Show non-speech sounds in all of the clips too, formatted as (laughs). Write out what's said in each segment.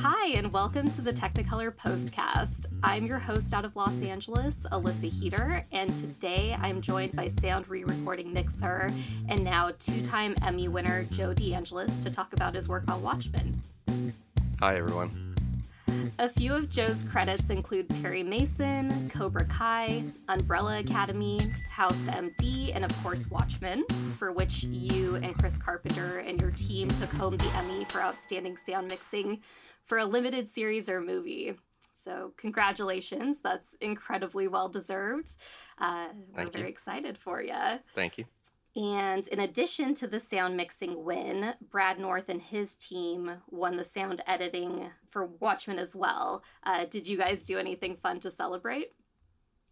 Hi, and welcome to the Technicolor Postcast. I'm your host out of Los Angeles, Alyssa Heater, and today I'm joined by sound re recording mixer and now two time Emmy winner Joe DeAngelis to talk about his work on Watchmen. Hi, everyone. A few of Joe's credits include Perry Mason, Cobra Kai, Umbrella Academy, House MD, and of course Watchmen, for which you and Chris Carpenter and your team took home the Emmy for Outstanding Sound Mixing for a limited series or movie. So, congratulations. That's incredibly well deserved. Uh, we're you. very excited for you. Thank you. And in addition to the sound mixing win, Brad North and his team won the sound editing for Watchmen as well. Uh, did you guys do anything fun to celebrate?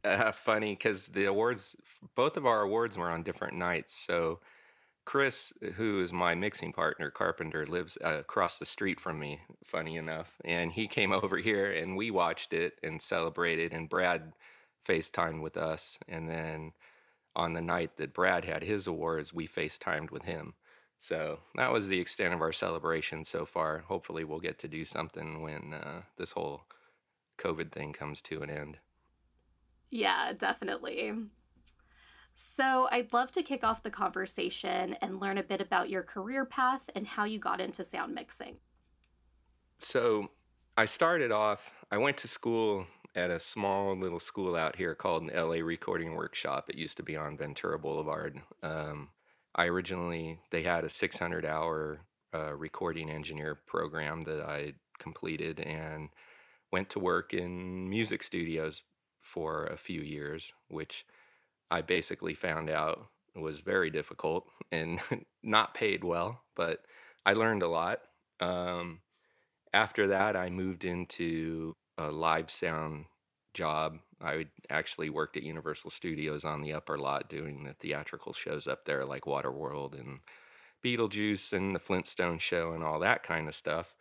Uh, funny because the awards, both of our awards were on different nights. So, Chris, who is my mixing partner, Carpenter, lives uh, across the street from me, funny enough. And he came (laughs) over here and we watched it and celebrated. And Brad FaceTimed with us. And then on the night that Brad had his awards, we FaceTimed with him. So that was the extent of our celebration so far. Hopefully, we'll get to do something when uh, this whole COVID thing comes to an end. Yeah, definitely. So, I'd love to kick off the conversation and learn a bit about your career path and how you got into sound mixing. So I started off, I went to school at a small little school out here called an LA Recording Workshop. It used to be on Ventura Boulevard. Um, I originally, they had a 600 hour uh, recording engineer program that I completed and went to work in music studios for a few years, which I basically found out was very difficult and (laughs) not paid well, but I learned a lot. Um, after that, I moved into a live sound job. I actually worked at Universal Studios on the upper lot doing the theatrical shows up there, like Waterworld and Beetlejuice and the Flintstone show and all that kind of stuff.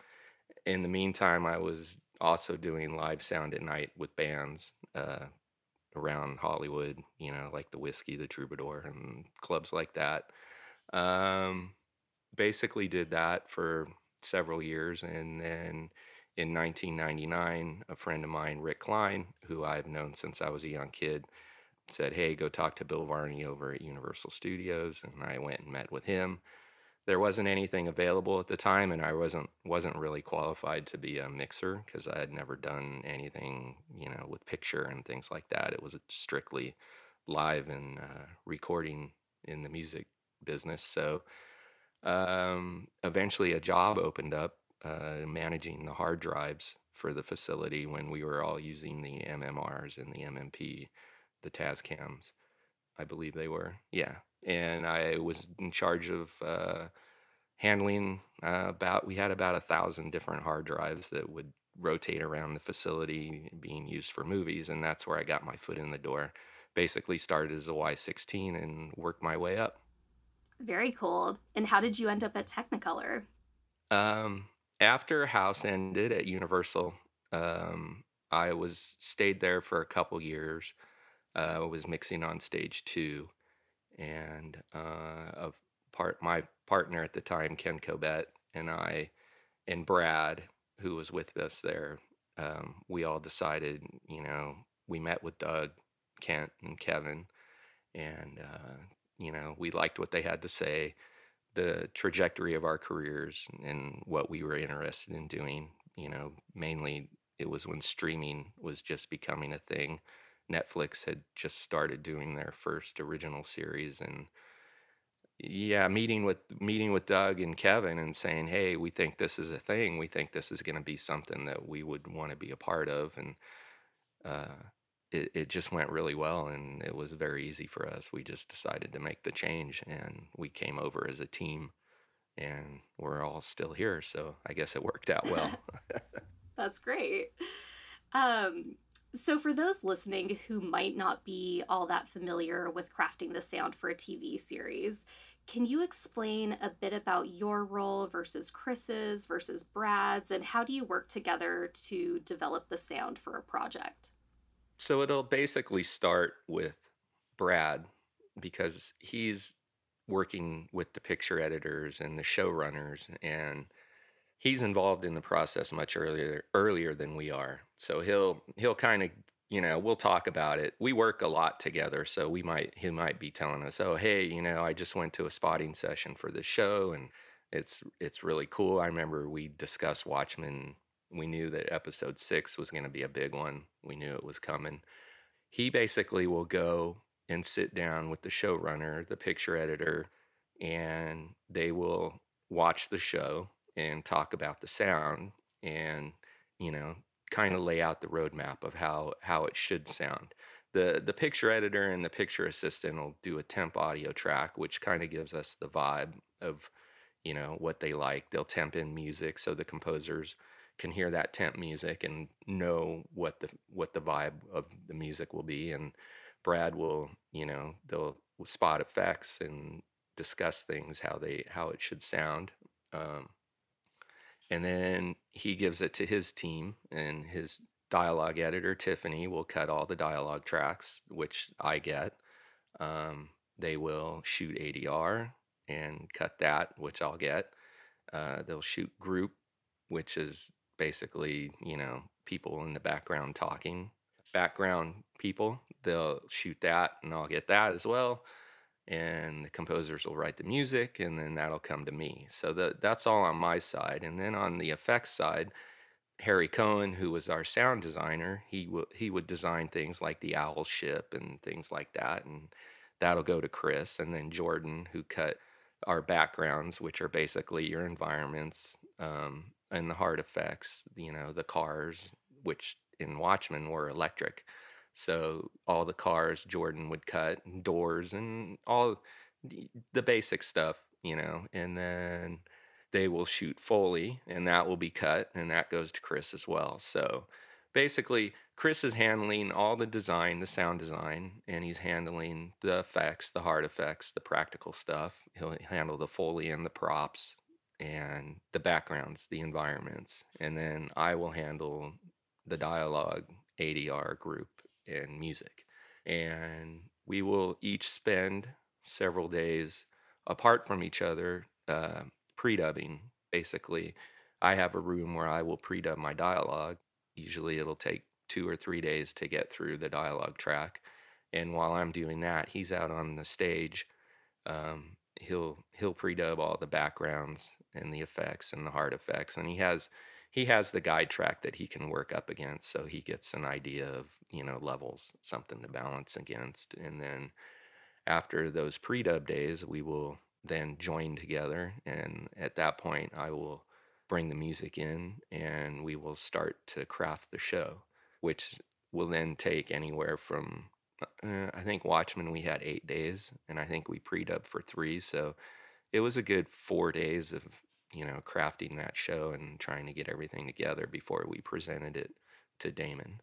In the meantime, I was also doing live sound at night with bands uh, around Hollywood, you know, like the Whiskey, the Troubadour, and clubs like that. Um, basically, did that for several years, and then in 1999, a friend of mine, Rick Klein, who I've known since I was a young kid, said, "Hey, go talk to Bill Varney over at Universal Studios." And I went and met with him. There wasn't anything available at the time, and I wasn't wasn't really qualified to be a mixer because I had never done anything, you know, with picture and things like that. It was strictly live and uh, recording in the music business. So um, eventually, a job opened up uh, managing the hard drives for the facility when we were all using the MMRs and the MMP, the Tascams, I believe they were. Yeah, and I was in charge of uh, handling uh, about. We had about a thousand different hard drives that would rotate around the facility being used for movies, and that's where I got my foot in the door. Basically, started as a Y16 and worked my way up. Very cool. And how did you end up at Technicolor? Um, after House ended at Universal, um, I was stayed there for a couple years. Uh, I was mixing on stage two, and uh, a part my partner at the time, Ken Kobett, and I, and Brad, who was with us there, um, we all decided, you know, we met with Doug, Kent, and Kevin, and uh, you know, we liked what they had to say the trajectory of our careers and what we were interested in doing. You know, mainly it was when streaming was just becoming a thing. Netflix had just started doing their first original series and yeah, meeting with meeting with Doug and Kevin and saying, "Hey, we think this is a thing. We think this is going to be something that we would want to be a part of." And uh, it, it just went really well and it was very easy for us. We just decided to make the change and we came over as a team and we're all still here. So I guess it worked out well. (laughs) That's great. Um, so, for those listening who might not be all that familiar with crafting the sound for a TV series, can you explain a bit about your role versus Chris's versus Brad's, and how do you work together to develop the sound for a project? So it'll basically start with Brad because he's working with the picture editors and the showrunners and he's involved in the process much earlier earlier than we are. So he'll he'll kind of you know we'll talk about it. We work a lot together, so we might he might be telling us, oh hey, you know I just went to a spotting session for the show and it's it's really cool. I remember we discussed Watchmen. We knew that episode six was going to be a big one. We knew it was coming. He basically will go and sit down with the showrunner, the picture editor, and they will watch the show and talk about the sound and you know kind of lay out the roadmap of how how it should sound the the picture editor and the picture assistant will do a temp audio track which kind of gives us the vibe of you know what they like they'll temp in music so the composers can hear that temp music and know what the what the vibe of the music will be and brad will you know they'll spot effects and discuss things how they how it should sound um, and then he gives it to his team and his dialogue editor tiffany will cut all the dialogue tracks which i get um, they will shoot adr and cut that which i'll get uh, they'll shoot group which is basically you know people in the background talking. Background people they'll shoot that and i'll get that as well and the composers will write the music and then that'll come to me. So that that's all on my side and then on the effects side harry cohen who was our sound designer he he would design things like the owl ship and things like that and that'll go to chris and then jordan who cut our backgrounds which are basically your environments um, and the hard effects you know the cars which in watchmen were electric so all the cars Jordan would cut, and doors, and all the basic stuff, you know. And then they will shoot Foley, and that will be cut, and that goes to Chris as well. So basically, Chris is handling all the design, the sound design, and he's handling the effects, the hard effects, the practical stuff. He'll handle the Foley and the props and the backgrounds, the environments. And then I will handle the dialogue ADR group and music. And we will each spend several days apart from each other, uh, pre dubbing. Basically, I have a room where I will pre dub my dialogue. Usually, it'll take two or three days to get through the dialogue track. And while I'm doing that, he's out on the stage. Um, he'll he'll pre-dub all the backgrounds and the effects and the hard effects, and he has he has the guide track that he can work up against so he gets an idea of you know levels something to balance against and then after those pre-dub days we will then join together and at that point i will bring the music in and we will start to craft the show which will then take anywhere from uh, i think watchmen we had eight days and i think we pre-dubbed for three so it was a good four days of you know, crafting that show and trying to get everything together before we presented it to Damon.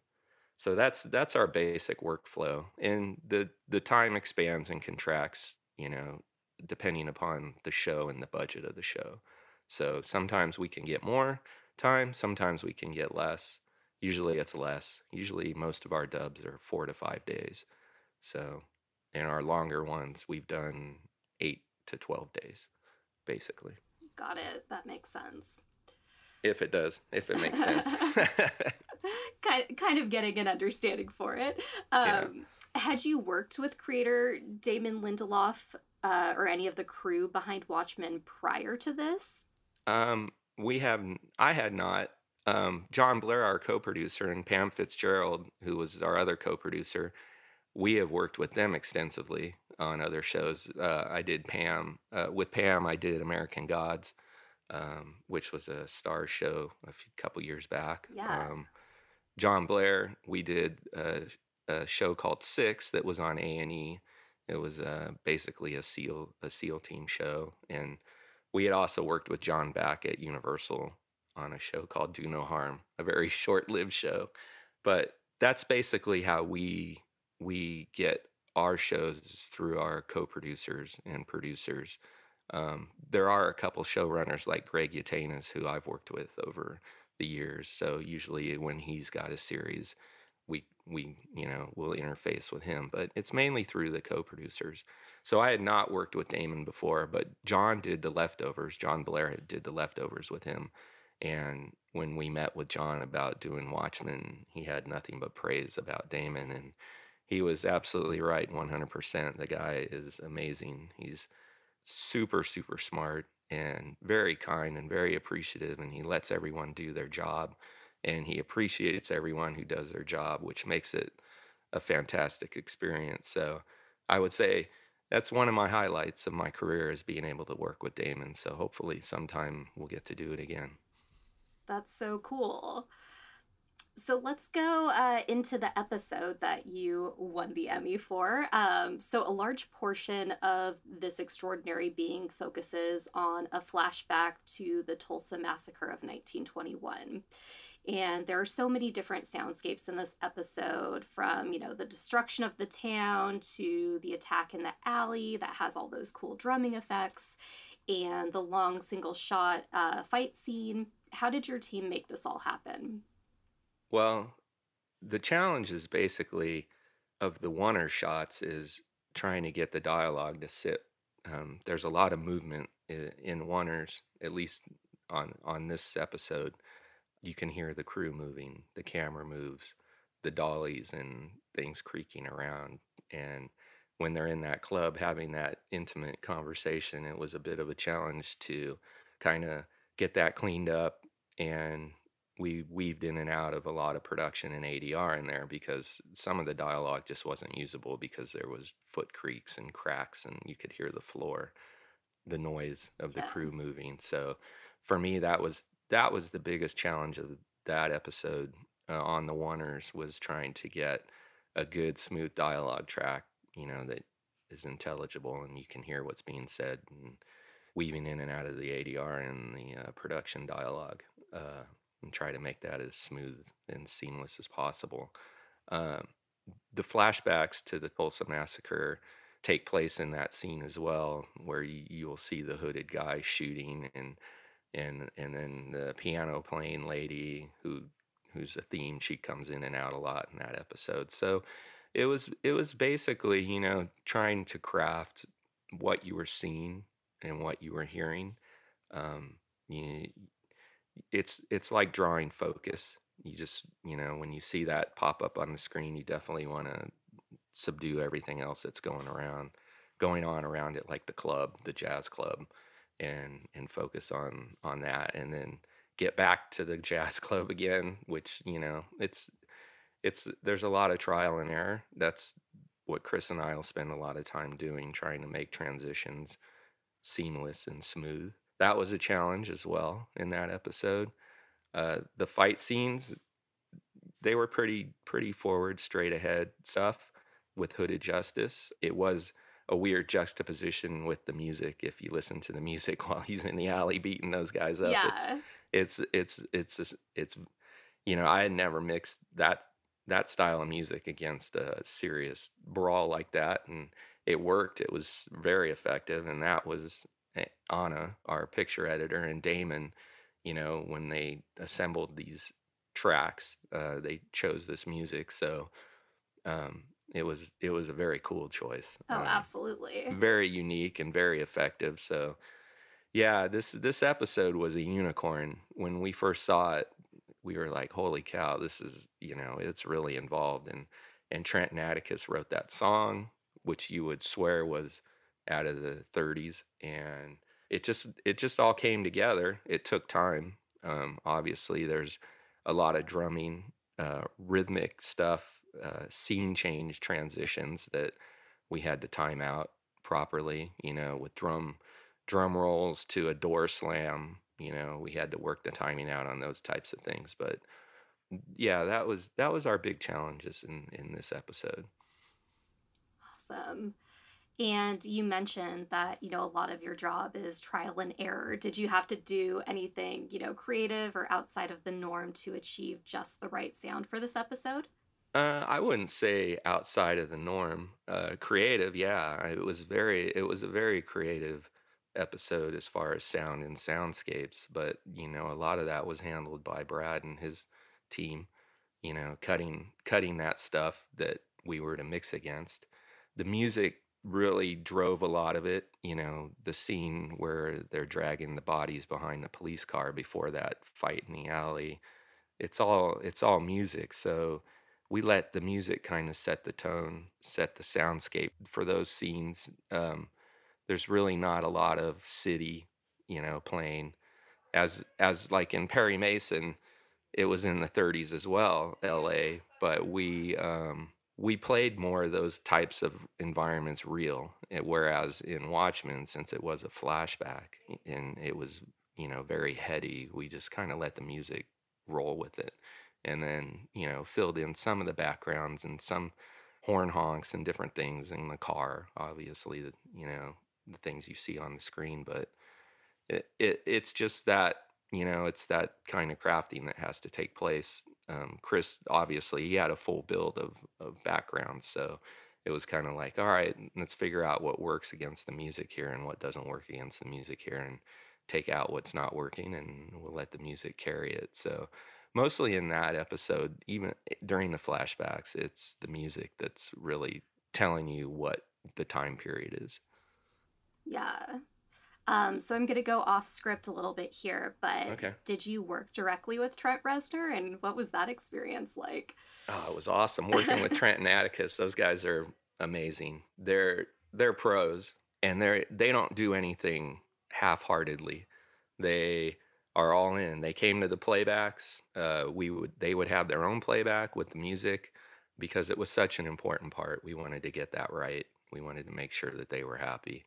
So that's that's our basic workflow, and the the time expands and contracts, you know, depending upon the show and the budget of the show. So sometimes we can get more time, sometimes we can get less. Usually it's less. Usually most of our dubs are four to five days. So in our longer ones, we've done eight to 12 days, basically. Got it. That makes sense. If it does, if it makes sense. (laughs) kind, kind of getting an understanding for it. Um, yeah. Had you worked with creator Damon Lindelof uh, or any of the crew behind Watchmen prior to this? Um, we have. I had not. Um, John Blair, our co-producer, and Pam Fitzgerald, who was our other co-producer, we have worked with them extensively on other shows. Uh, I did Pam uh, with Pam. I did American Gods, um, which was a Starz show a few, couple years back. Yeah. Um, John Blair. We did a, a, show called Six that was on A and E. It was uh, basically a SEAL a SEAL team show, and we had also worked with John back at Universal on a show called Do No Harm, a very (laughs) short lived show, but that's basically how we we get our shows is through our co-producers and producers. Um, there are a couple showrunners like Greg Yaitanes who I've worked with over the years. So usually when he's got a series, we we you know will interface with him, but it's mainly through the co-producers. So I had not worked with Damon before, but John did the leftovers. John Blair did the leftovers with him, And when we met with John about doing Watchmen, he had nothing but praise about Damon. And he was absolutely right 100%. The guy is amazing. He's super, super smart and very kind and very appreciative. And he lets everyone do their job. And he appreciates everyone who does their job, which makes it a fantastic experience. So I would say that's one of my highlights of my career is being able to work with Damon. So hopefully sometime we'll get to do it again. That's so cool. So let's go uh, into the episode that you won the Emmy for. Um, so, a large portion of this extraordinary being focuses on a flashback to the Tulsa Massacre of 1921. And there are so many different soundscapes in this episode from, you know, the destruction of the town to the attack in the alley that has all those cool drumming effects and the long single shot uh, fight scene. How did your team make this all happen? Well, the challenge is basically of the oneer shots is trying to get the dialogue to sit. Um, there's a lot of movement in, in oneers, at least on on this episode. You can hear the crew moving, the camera moves, the dollies and things creaking around. And when they're in that club having that intimate conversation, it was a bit of a challenge to kind of get that cleaned up and we weaved in and out of a lot of production and ADR in there because some of the dialogue just wasn't usable because there was foot creaks and cracks and you could hear the floor, the noise of the yeah. crew moving. So for me, that was that was the biggest challenge of that episode uh, on the oneers was trying to get a good smooth dialogue track, you know, that is intelligible and you can hear what's being said and weaving in and out of the ADR and the uh, production dialogue. Uh, and try to make that as smooth and seamless as possible. Um, the flashbacks to the Tulsa massacre take place in that scene as well, where you, you will see the hooded guy shooting and and and then the piano playing lady who who's a theme she comes in and out a lot in that episode. So it was it was basically you know trying to craft what you were seeing and what you were hearing. Um, you it's it's like drawing focus. You just you know when you see that pop up on the screen, you definitely want to subdue everything else that's going around, going on around it, like the club, the jazz club, and and focus on on that, and then get back to the (laughs) jazz club again, which you know it's it's there's a lot of trial and error. That's what Chris and I will spend a lot of time doing, trying to make transitions seamless and smooth that was a challenge as well in that episode. Uh, the fight scenes, they were pretty pretty forward, straight ahead stuff with Hooded Justice. It was a weird juxtaposition with the music. If you listen to the music (laughs) while he's in the alley beating those guys up, yeah. it's it's it's it's, it's you know I had never mixed that that style of music against a serious brawl like that, and it worked. It was very effective, and that was Anna, our picture editor, and Damon, you know, when they assembled these tracks, uh, they chose this music. So um, it was it was a very cool choice. Oh, um, absolutely. Very unique and very effective. So yeah, this this episode was a unicorn. When we first saw it, we were like, "Holy cow! This is you know, it's really involved." And and Trent and Atticus wrote that song, which you would swear was out of the 30s and it just it just all came together. It took time um, obviously there's a lot of drumming uh, rhythmic stuff uh, scene change transitions that we had to time out properly you know with drum drum rolls to a door slam you know we had to work the timing out on those types of things but yeah that was that was our big challenges in in this episode. Awesome and you mentioned that, you know, a lot of your job is trial and error. Did you have to do anything, you know, creative or outside of the norm to achieve just the right sound for this episode? Uh, I wouldn't say outside of the norm. Uh, creative, yeah. It was very, it was a very creative episode as far as sound and soundscapes. But you know, a lot of that was handled by Brad and his team. You know, cutting cutting that stuff that we were to mix against. The music really drove a lot of it. You know, the scene where they're dragging the bodies behind the police car before that fight in the alley. It's all it's all music. So we let the music kind of set the tone, set the soundscape for those scenes. Um, there's really not a lot of city, you know, playing as as like in Perry Mason, it was in the 30s as well, L.A. But we um, we played more of those types of environments real, eh, whereas in Watchmen, since it was a flashback and it was you know very heady, we just kind of let the music roll with it. And then you know filled in some of the backgrounds and some horn honks and different things in the car obviously the, you know the things you see on the screen but it, it it's just that you know it's that kind of crafting that has to take place um, chris obviously he had a full build of of background so it was kind of like all right let's figure out what works against the music here and what doesn't work against the music here and take out what's not working and we'll let the music carry it so mostly in that episode, even eh, during the flashbacks, it's the music that's really telling you what the time period is. Yeah. Um, so I'm going to go off script a little bit here, but okay. did you work directly with Trent Reznor, and what was that experience like? Oh, it was awesome working with (laughs) Trent and Atticus. Those guys are amazing. They're they're pros, and they're they don't do anything half-heartedly. They are all in. They came to the playbacks. Uh, we would they would have their own playback with the music because it was such an important part. We wanted to get that right. We wanted to make sure that they were happy.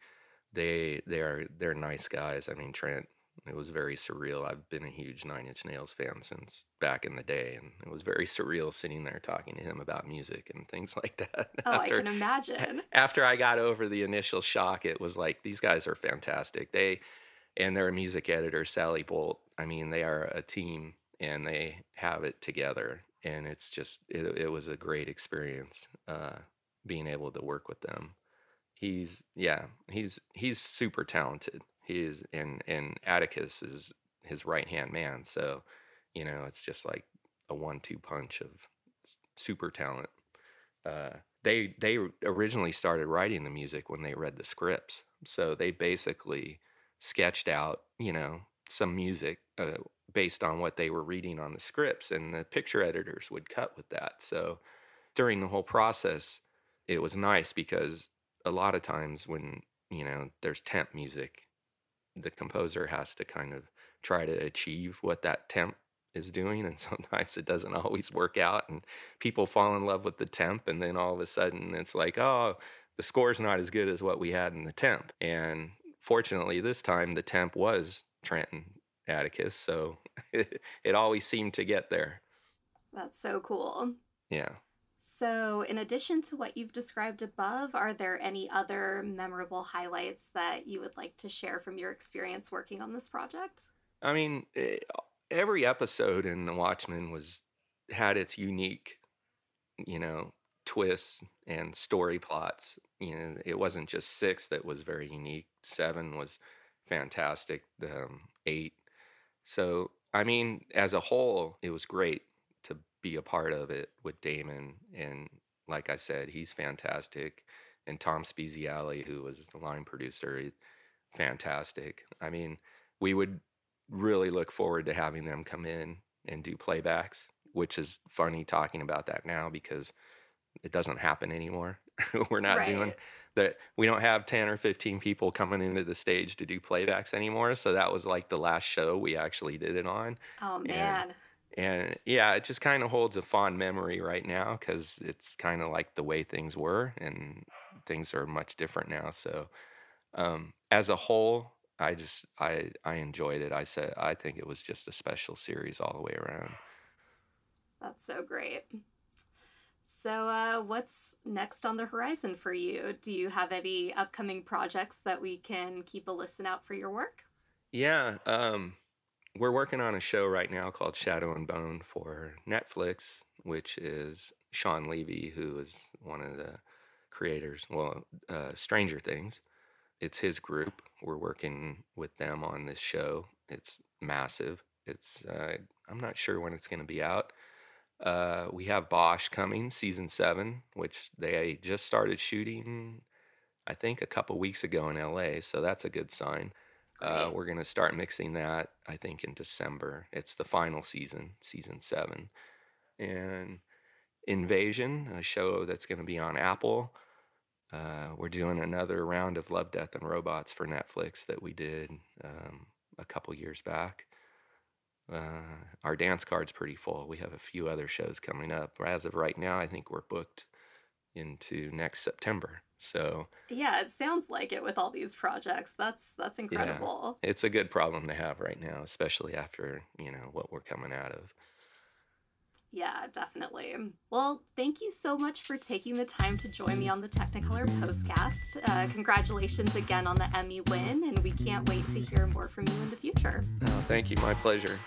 They they are they're nice guys. I mean Trent. It was very surreal. I've been a huge Nine Inch Nails fan since back in the day, and it was very (laughs) surreal sitting there talking to him about music and things (laughs) like that. Oh, after, I can imagine. (laughs) After I got over the initial shock, it was like these guys are fantastic. They and their music editor Sally Bolt. I mean, they are a team and they have it together, and it's just it, it was a great experience uh, being able to work with them. He's yeah, he's he's super talented. He is and and Atticus is his right hand man. So you know, it's just like a one two punch of super talent. Uh, they they originally started writing the music when they read the scripts, so they basically sketched out, you know, some music uh, based on what they were reading on the scripts, and the picture editors would cut with that. So during the whole process, it was nice because a lot of times when you know there's temp music, the composer has to kind of try to achieve what that temp is doing and (laughs) sometimes it doesn't always work out and people fall in love with the temp and then all of a sudden it's like oh the score's not as good as what we had in the temp and fortunately, this time the temp was Trent and Atticus, so it, (laughs) it always seemed to get there. That's so cool. Yeah. So, in addition to what you've described above, are there any other memorable highlights that you would like to share from your experience working on this project? I mean, eh, every episode in The Watchmen was had its unique, you know, twists and story plots. You know, it wasn't just six that was very unique. Seven was fantastic. Um, eight. So I mean, as a whole, it was great be a part of it with Damon. And like I said, he's fantastic. And Tom Spezialy, who was the line producer, is fantastic. I mean, we would really look forward to having them come in and do playbacks, which is funny talking about that now because it doesn't happen anymore. (laughs) We're not right. doing that. We don't have 10 or 15 people coming into the stage to do playbacks anymore. So that was like the last show we actually did it on. Oh, man. And, and yeah, it just kind of holds a fond memory right now because it's kind of like the way things were and things are much different now. So um, as a whole, I just I I enjoyed it. I said I think it was just a special series all the way around. That's so great. So, uh, what's next on the horizon for you? Do you have any upcoming projects that we can keep a listen out for your work? Yeah, um, we're working on a show right now called Shadow and Bone for Netflix, which is Shawn Levy, who is one of the creators, well, uh, Stranger Things. It's his group. We're working with them on this show. It's massive. It's uh, I'm not sure when it's going to be out uh, we have Bosch coming, season seven, which they just started shooting I think, a couple weeks ago in LA, so that's a good sign. Uh, we're going to start mixing that, I think, in December. It's the final season, season seven. And Invasion, a show that's going to be on Apple. Uh, we're doing another round of Love, Death, and Robots for Netflix that we did um, a couple years back. Uh, our dance card's pretty full. We have a few other shows coming up. As of right now, I think we're booked into next September. So yeah, it sounds like it with all these projects. That's that's incredible. Yeah, it's a good problem to have right now, especially after you know what we're coming out of. Yeah, definitely. Well, thank you so much for taking the time to join me on the Technicolor Postcast. Uh, congratulations again on the Emmy win, and we can't wait to hear more from you in the future. Oh, thank you. My pleasure.